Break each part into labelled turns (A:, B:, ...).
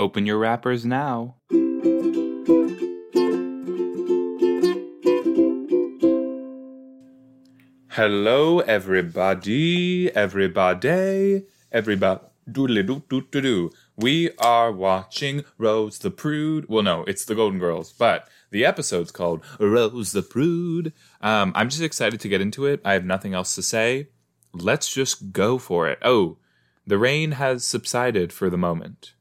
A: Open your wrappers now. Hello, everybody, everybody, everybody. Doodly doo doo doo doo. We are watching Rose the Prude. Well, no, it's the Golden Girls, but the episode's called Rose the Prude. Um, I'm just excited to get into it. I have nothing else to say. Let's just go for it. Oh, the rain has subsided for the moment.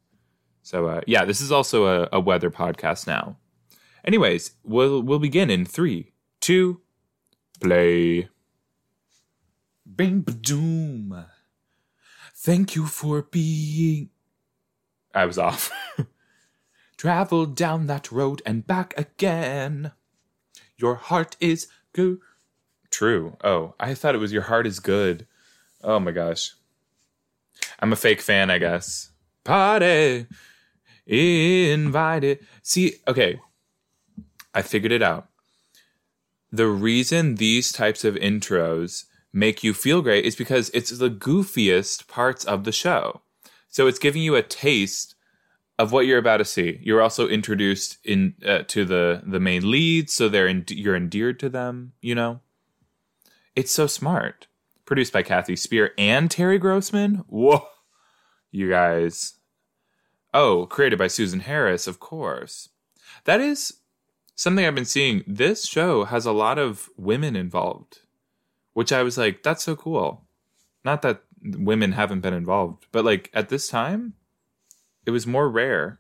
A: So, uh, yeah, this is also a, a weather podcast now. Anyways, we'll we'll begin in three, two, play. Bing doom. Thank you for being. I was off. Travel down that road and back again. Your heart is good. True. Oh, I thought it was your heart is good. Oh my gosh. I'm a fake fan, I guess. Party invited. See, okay. I figured it out. The reason these types of intros make you feel great is because it's the goofiest parts of the show. So it's giving you a taste of what you're about to see. You're also introduced in uh, to the the main leads, so they're you're endeared to them. You know, it's so smart. Produced by Kathy Speer and Terry Grossman. Whoa, you guys. Oh, created by Susan Harris, of course. That is something I've been seeing. This show has a lot of women involved which I was like, that's so cool. Not that women haven't been involved, but like at this time, it was more rare.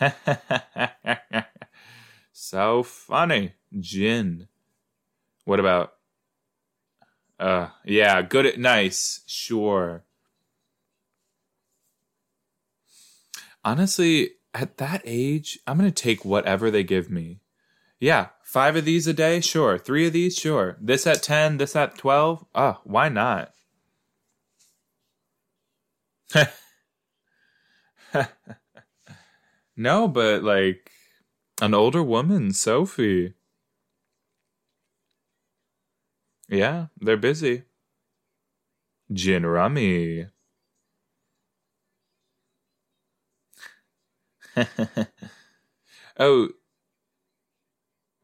A: so funny. Jin. What about uh yeah, good at nice, sure. Honestly, at that age, I'm gonna take whatever they give me. Yeah, five of these a day, sure. Three of these, sure. This at 10, this at 12. Oh, why not? no, but like an older woman, Sophie. Yeah, they're busy. Gin rummy. oh,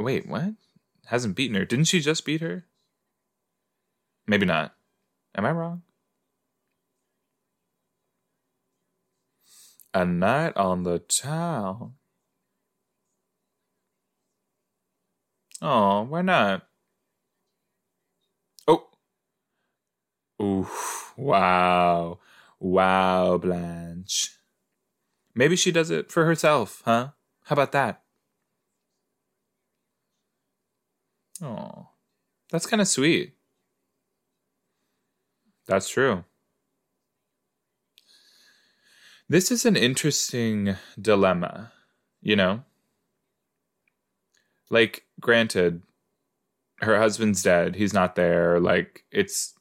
A: Wait, what? Hasn't beaten her. Didn't she just beat her? Maybe not. Am I wrong? A night on the town. Oh, why not? Oh. Ooh, wow. Wow, Blanche. Maybe she does it for herself, huh? How about that? Oh, that's kind of sweet. That's true. This is an interesting dilemma, you know? Like, granted, her husband's dead, he's not there, like, it's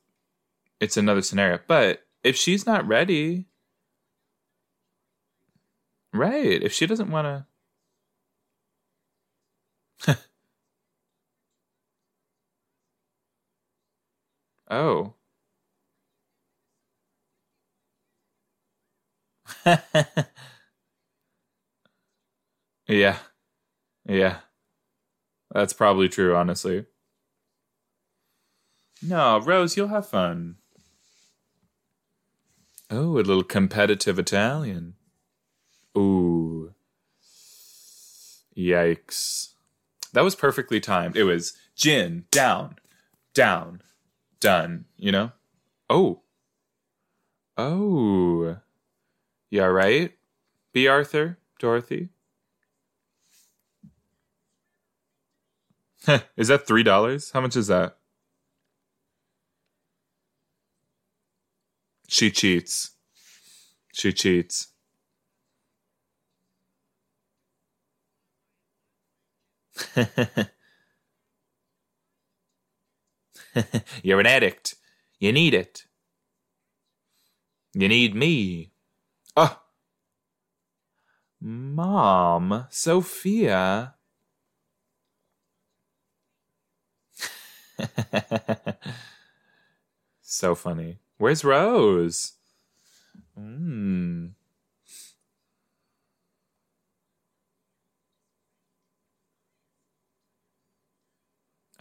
A: it's another scenario. But if she's not ready, right, if she doesn't want to Oh. yeah. Yeah. That's probably true, honestly. No, Rose, you'll have fun. Oh, a little competitive Italian. Ooh. Yikes. That was perfectly timed. It was gin, down, down, done, you know? Oh. Oh. Yeah, right? Bea Arthur, Dorothy. is that three dollars? How much is that? She cheats. She cheats. You're an addict. You need it. You need me. Oh. Mom, Sophia. so funny. Where's Rose? Mm.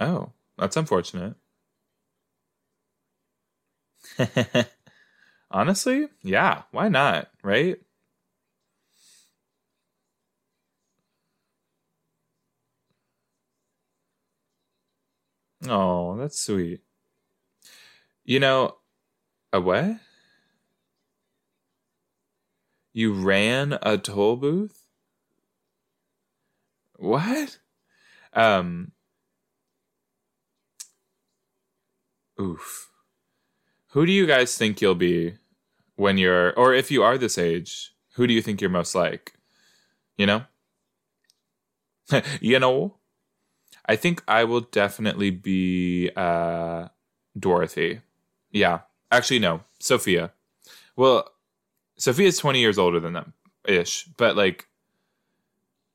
A: Oh, that's unfortunate. Honestly, yeah, why not, right? Oh, that's sweet. You know, a what? You ran a toll booth? What? Um Oof. Who do you guys think you'll be when you're or if you are this age, who do you think you're most like? You know? you know? I think I will definitely be uh Dorothy. Yeah. Actually no, Sophia. Well, Sophia's 20 years older than them ish, but like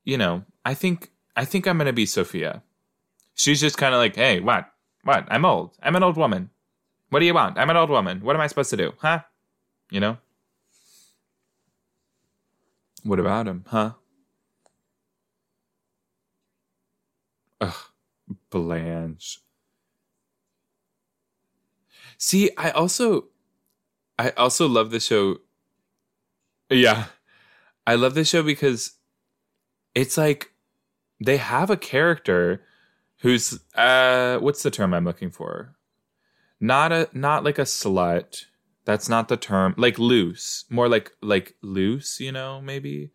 A: you know, I think I think I'm to be Sophia. She's just kind of like, "Hey, what? What? I'm old. I'm an old woman. What do you want? I'm an old woman. What am I supposed to do? Huh? You know? What about him, huh? Ugh, Blanche. See, I also I also love the show. Yeah. I love this show because it's like they have a character who's uh what's the term I'm looking for? Not a not like a slut. That's not the term. Like loose. More like like loose, you know, maybe.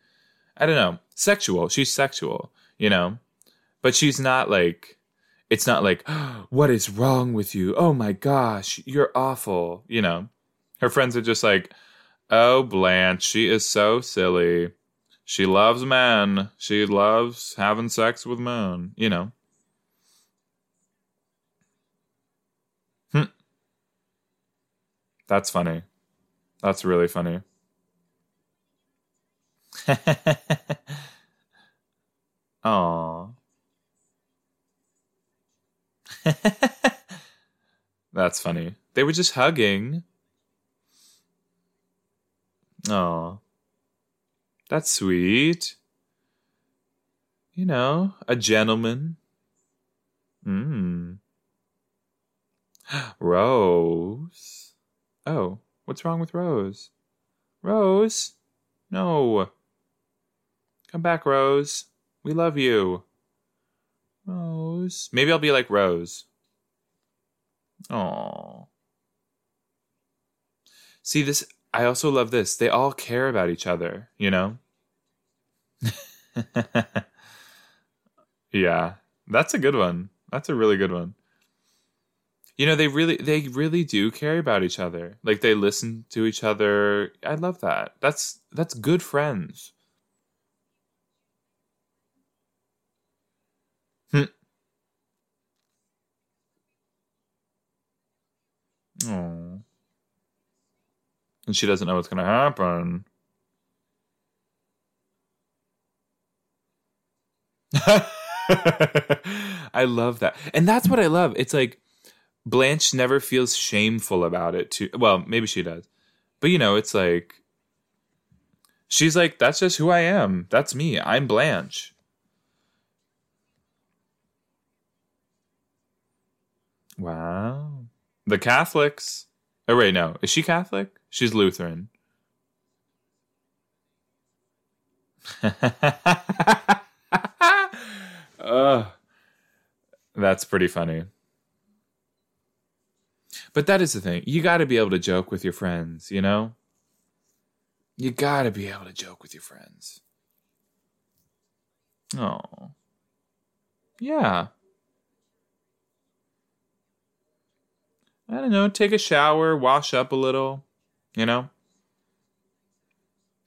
A: I don't know. Sexual. She's sexual, you know. But she's not like it's not like what is wrong with you? Oh my gosh, you're awful, you know. Her friends are just like, "Oh, Blanche, she is so silly. She loves men. She loves having sex with men, you know." That's funny. That's really funny. Aww. That's funny. They were just hugging. Aw. That's sweet. You know, a gentleman. Mmm. Rose. Oh, what's wrong with Rose? Rose? No. Come back, Rose. We love you. Rose. Maybe I'll be like Rose. Oh. See this I also love this. They all care about each other, you know? yeah. That's a good one. That's a really good one you know they really they really do care about each other like they listen to each other i love that that's that's good friends hmm. Oh. And she doesn't know what's going to happen. I love that. And that's what I love. It's like Blanche never feels shameful about it too. Well, maybe she does. But you know, it's like she's like that's just who I am. That's me. I'm Blanche. Wow. The Catholics. Oh wait, no. Is she Catholic? She's Lutheran. uh, that's pretty funny. But that is the thing. You got to be able to joke with your friends, you know? You got to be able to joke with your friends. Oh. Yeah. I don't know, take a shower, wash up a little, you know?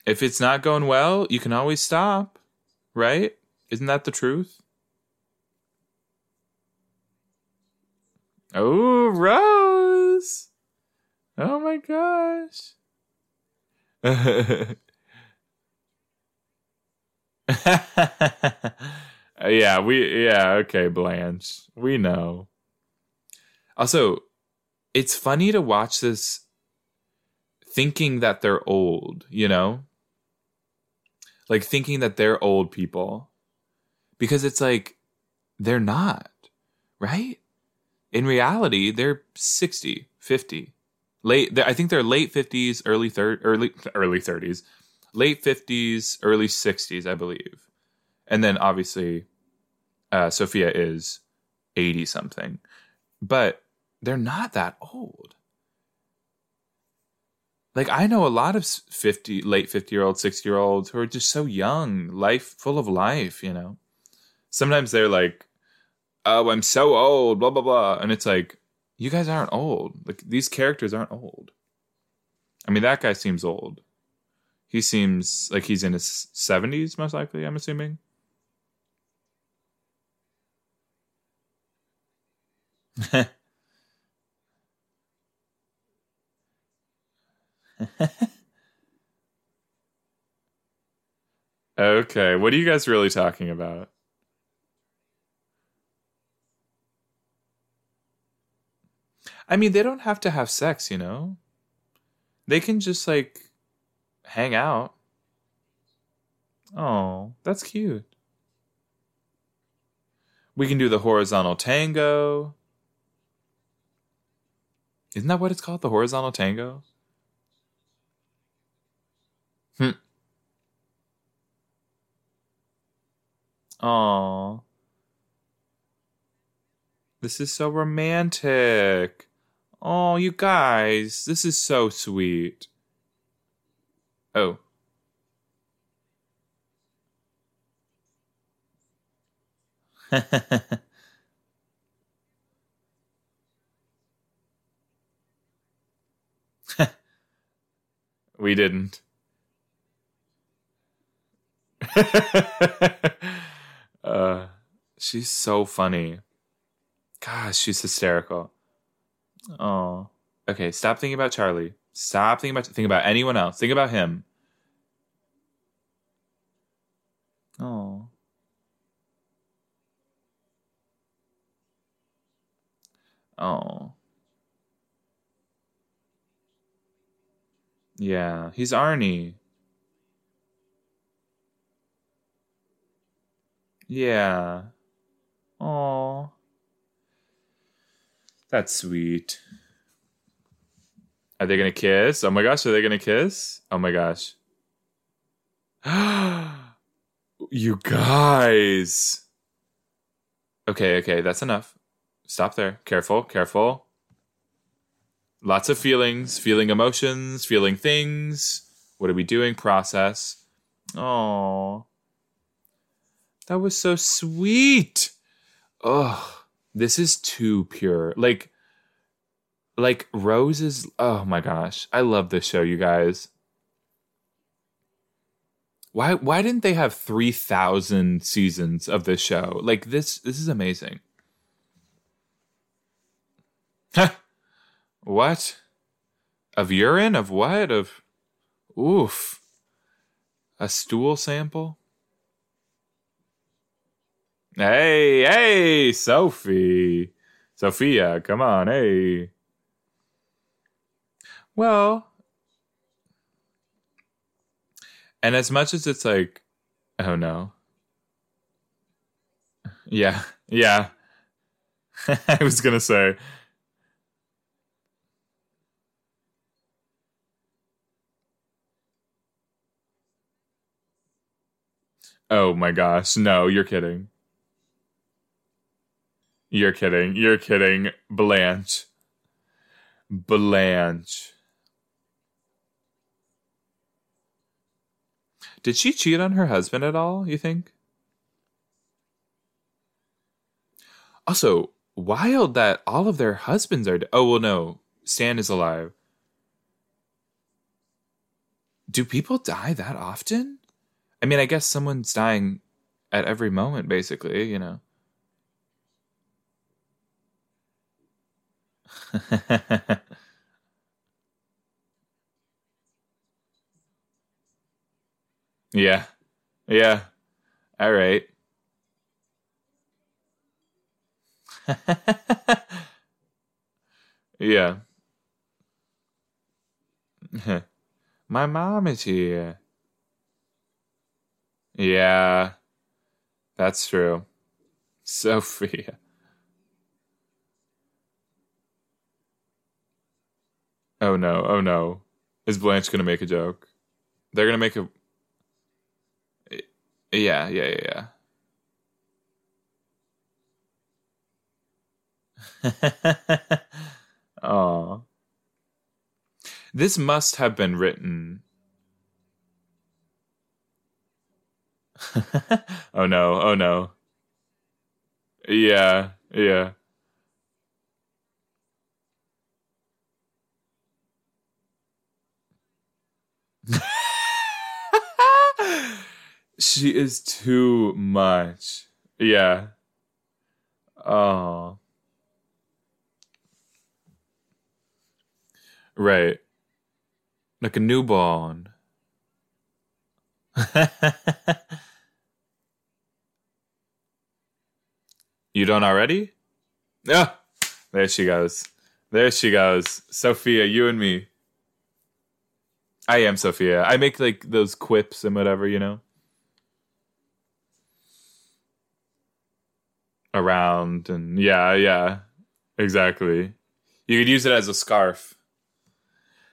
A: If it's not going well, you can always stop, right? Isn't that the truth? Oh, Oh my gosh. yeah, we yeah, okay, Blanche. We know. Also, it's funny to watch this thinking that they're old, you know? Like thinking that they're old people. Because it's like they're not, right? In reality, they're 60, 50. Late I think they're late 50s, early 30 early early 30s. Late 50s, early 60s, I believe. And then obviously uh, Sophia is 80 something. But they're not that old. Like I know a lot of 50 late 50 year olds, 60 year olds who are just so young, life full of life, you know. Sometimes they're like, "Oh, I'm so old, blah blah blah." And it's like, "You guys aren't old. Like these characters aren't old." I mean, that guy seems old. He seems like he's in his 70s most likely, I'm assuming. okay, what are you guys really talking about? I mean, they don't have to have sex, you know? They can just like hang out. Oh, that's cute. We can do the horizontal tango. Isn't that what it's called? The horizontal tango? Hmm. Aww. This is so romantic. Oh, you guys, this is so sweet. Oh. we didn't. uh, she's so funny. Gosh, she's hysterical. Oh, okay. Stop thinking about Charlie. Stop thinking about think about anyone else. Think about him. Oh. Oh. Yeah, he's Arnie. Yeah. Oh. That's sweet. Are they gonna kiss? Oh my gosh, are they gonna kiss? Oh my gosh. you guys. Okay, okay, that's enough. Stop there. Careful, careful. Lots of feelings, feeling emotions, feeling things. What are we doing? Process. Oh. That was so sweet. Oh, this is too pure. Like, like roses. Oh my gosh, I love this show, you guys. Why why didn't they have three thousand seasons of this show? Like this this is amazing. What? Of urine? Of what? Of oof. A stool sample? Hey, hey, Sophie. Sophia, come on, hey. Well, and as much as it's like, oh no. Yeah, yeah. I was going to say. Oh my gosh, no, you're kidding. You're kidding. You're kidding. Blanche. Blanche. Did she cheat on her husband at all, you think? Also, wild that all of their husbands are. De- oh, well, no. Stan is alive. Do people die that often? I mean, I guess someone's dying at every moment, basically, you know. yeah. Yeah. All right. yeah. My mom is here. Yeah, that's true. Sophia. Oh no, oh no. Is Blanche gonna make a joke? They're gonna make a. Yeah, yeah, yeah, yeah. Oh. This must have been written. oh no, oh no. Yeah, yeah. she is too much. Yeah. Oh. Right. Like a newborn. you don't already? Yeah. There she goes. There she goes. Sophia, you and me. I am Sophia. I make like those quips and whatever, you know? Around and yeah, yeah. Exactly. You could use it as a scarf.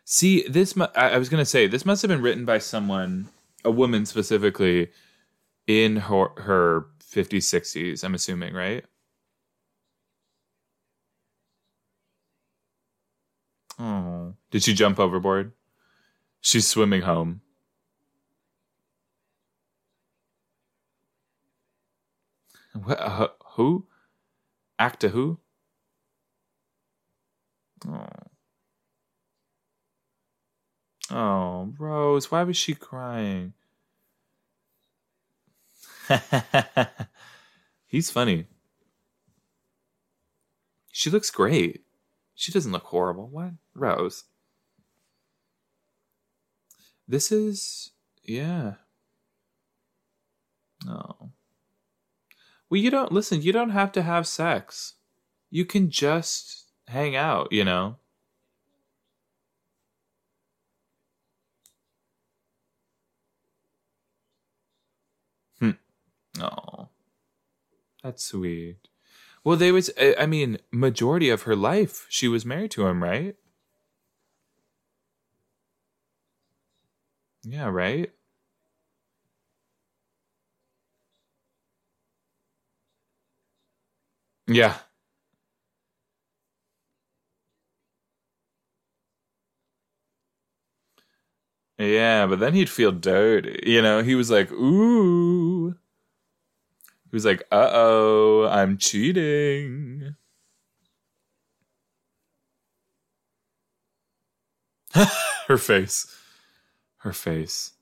A: See, this mu- I, I was going to say this must have been written by someone, a woman specifically in her her 50s, 60s, I'm assuming, right? Oh. Did she jump overboard? She's swimming home. What? Uh, who? Actor who? Oh. Oh, Rose, why was she crying? He's funny. She looks great. She doesn't look horrible. What? Rose. This is yeah. Oh. Well, you don't listen, you don't have to have sex. You can just hang out, you know. Hmm. Oh. That's sweet. Well, they was I mean, majority of her life she was married to him, right? Yeah, right? Yeah. Yeah, but then he'd feel dirty. You know, he was like, ooh. He was like, uh oh, I'm cheating. Her face. Her face.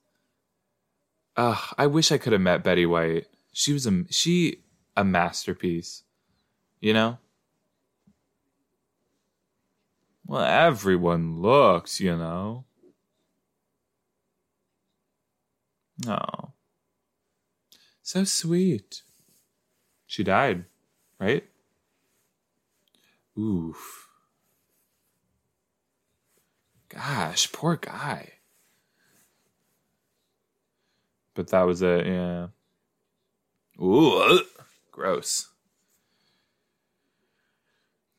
A: Ugh, I wish I could have met Betty White. She was a she a masterpiece. You know? Well, everyone looks, you know. Oh. So sweet. She died, right? Oof. Gosh, poor guy. But that was it, yeah. Ooh, gross.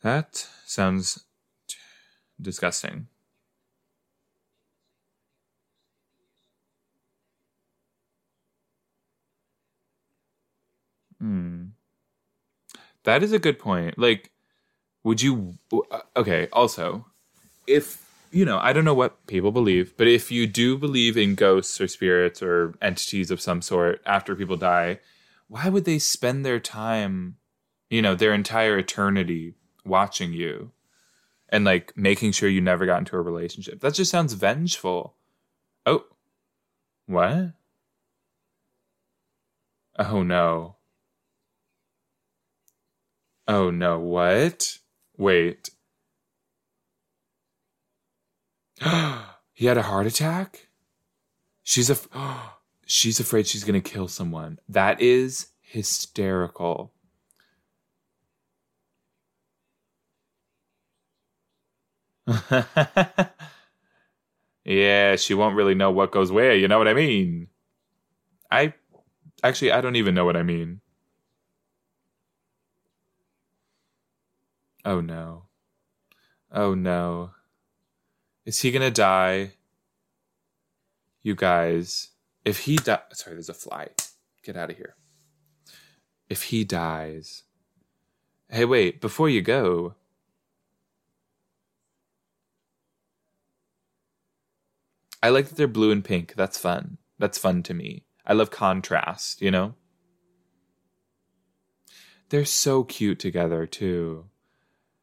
A: That sounds disgusting. Hmm. That is a good point. Like, would you? uh, Okay. Also, if you know, I don't know what people believe, but if you do believe in ghosts or spirits or entities of some sort after people die, why would they spend their time, you know, their entire eternity watching you and like making sure you never got into a relationship? That just sounds vengeful. Oh, what? Oh no. Oh no, what? Wait. he had a heart attack? She's a she's afraid she's going to kill someone. That is hysterical. Yeah, she won't really know what goes where. You know what I mean? I actually, I don't even know what I mean. Oh no. Oh no. Is he gonna die? You guys, if he die, sorry, there's a fly. Get out of here. If he dies, hey, wait, before you go, I like that they're blue and pink. That's fun. That's fun to me. I love contrast, you know? They're so cute together, too.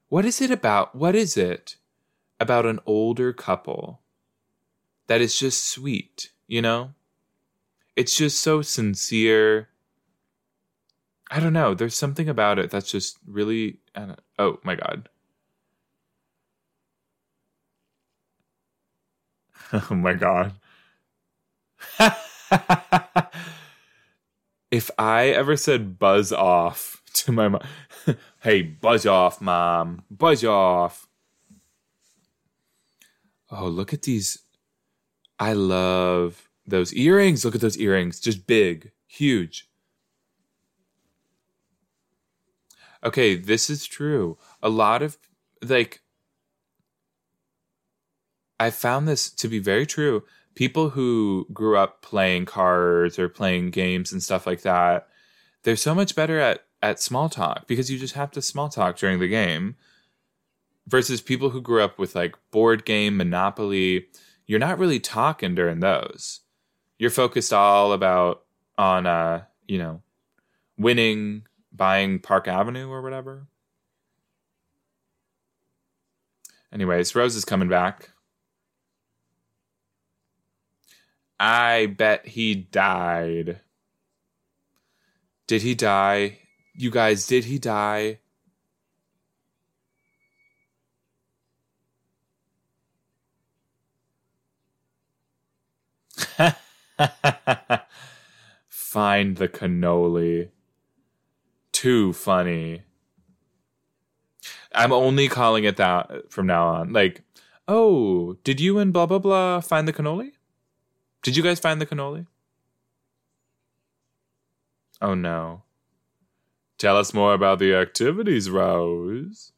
A: What is it about? What is it about an older couple that is just sweet, you know? It's just so sincere. I don't know. There's something about it that's just really. oh my God. Oh my god. if I ever said buzz off to my mom, hey, buzz off, mom, buzz off. Oh, look at these. I love those earrings. Look at those earrings. Just big, huge. Okay, this is true. A lot of, like, I found this to be very true. People who grew up playing cards or playing games and stuff like that, they're so much better at at small talk because you just have to small talk during the game. Versus people who grew up with like board game, Monopoly, you're not really talking during those. You're focused all about on uh, you know, winning, buying Park Avenue or whatever. Anyways, Rose is coming back. I bet he died. Did he die? You guys, did he die? Find the cannoli. Too funny. I'm only calling it that from now on. Like, oh, did you and blah blah blah find the cannoli? Did you guys find the cannoli? Oh no. Tell us more about the activities, Rose.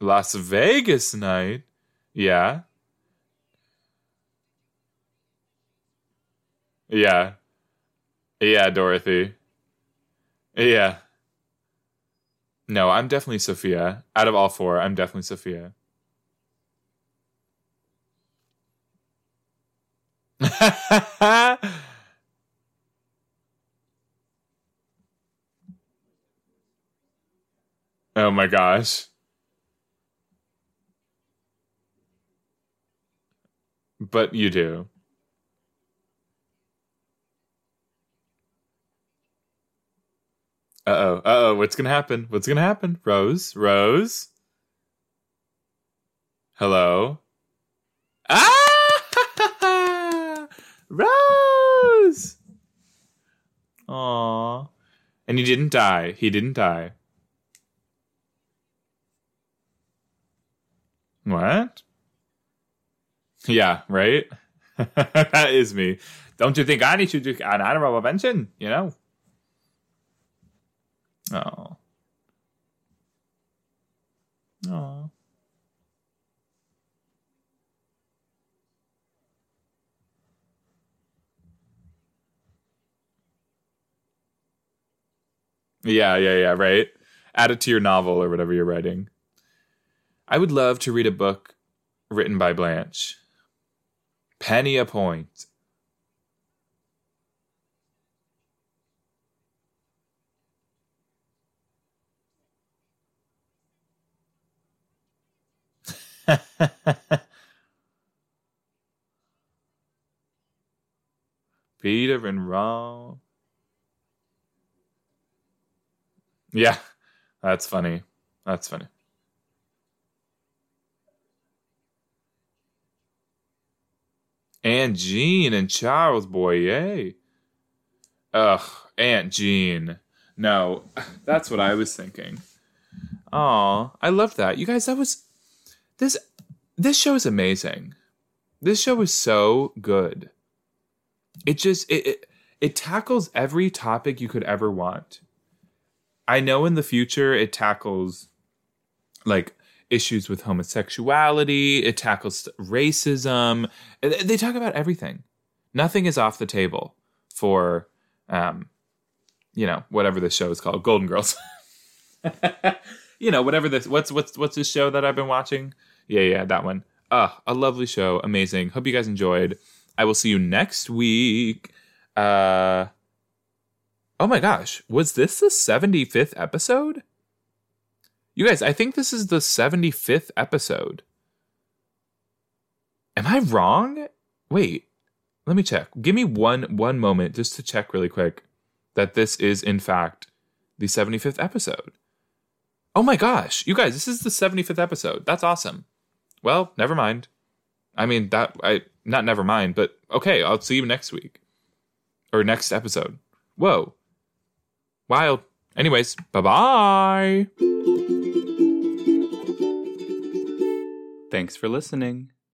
A: Las Vegas night? Yeah. Yeah. Yeah, Dorothy. Yeah. No, I'm definitely Sophia. Out of all four, I'm definitely Sophia. oh my gosh. But you do. Uh oh. Uh oh. What's going to happen? What's going to happen? Rose? Rose? Hello? Ah! Rose! Aww. And he didn't die. He didn't die. What? Yeah, right? that is me. Don't you think I need to do an honorable mention? You know? Oh. Oh. Yeah, yeah, yeah, right. Add it to your novel or whatever you're writing. I would love to read a book written by Blanche. Penny a point. Peter and Ron. Yeah, that's funny. That's funny. Aunt Jean and Charles Boyer. Ugh, Aunt Jean. No, that's what I was thinking. Aw, I love that. You guys, that was this this show is amazing. This show is so good. It just it, it it tackles every topic you could ever want. I know in the future it tackles like issues with homosexuality, it tackles racism. They talk about everything. Nothing is off the table for um you know, whatever this show is called, Golden Girls. you know, whatever this what's what's what's this show that I've been watching? Yeah, yeah, that one. Ah, a lovely show, amazing. Hope you guys enjoyed. I will see you next week. Uh Oh my gosh, was this the 75th episode? You guys, I think this is the 75th episode. Am I wrong? Wait, let me check. Give me one one moment just to check really quick that this is in fact the 75th episode. Oh my gosh, you guys, this is the 75th episode. That's awesome. Well, never mind. I mean, that I not never mind, but okay, I'll see you next week or next episode. Whoa. Wild. Anyways, bye-bye. Thanks for listening.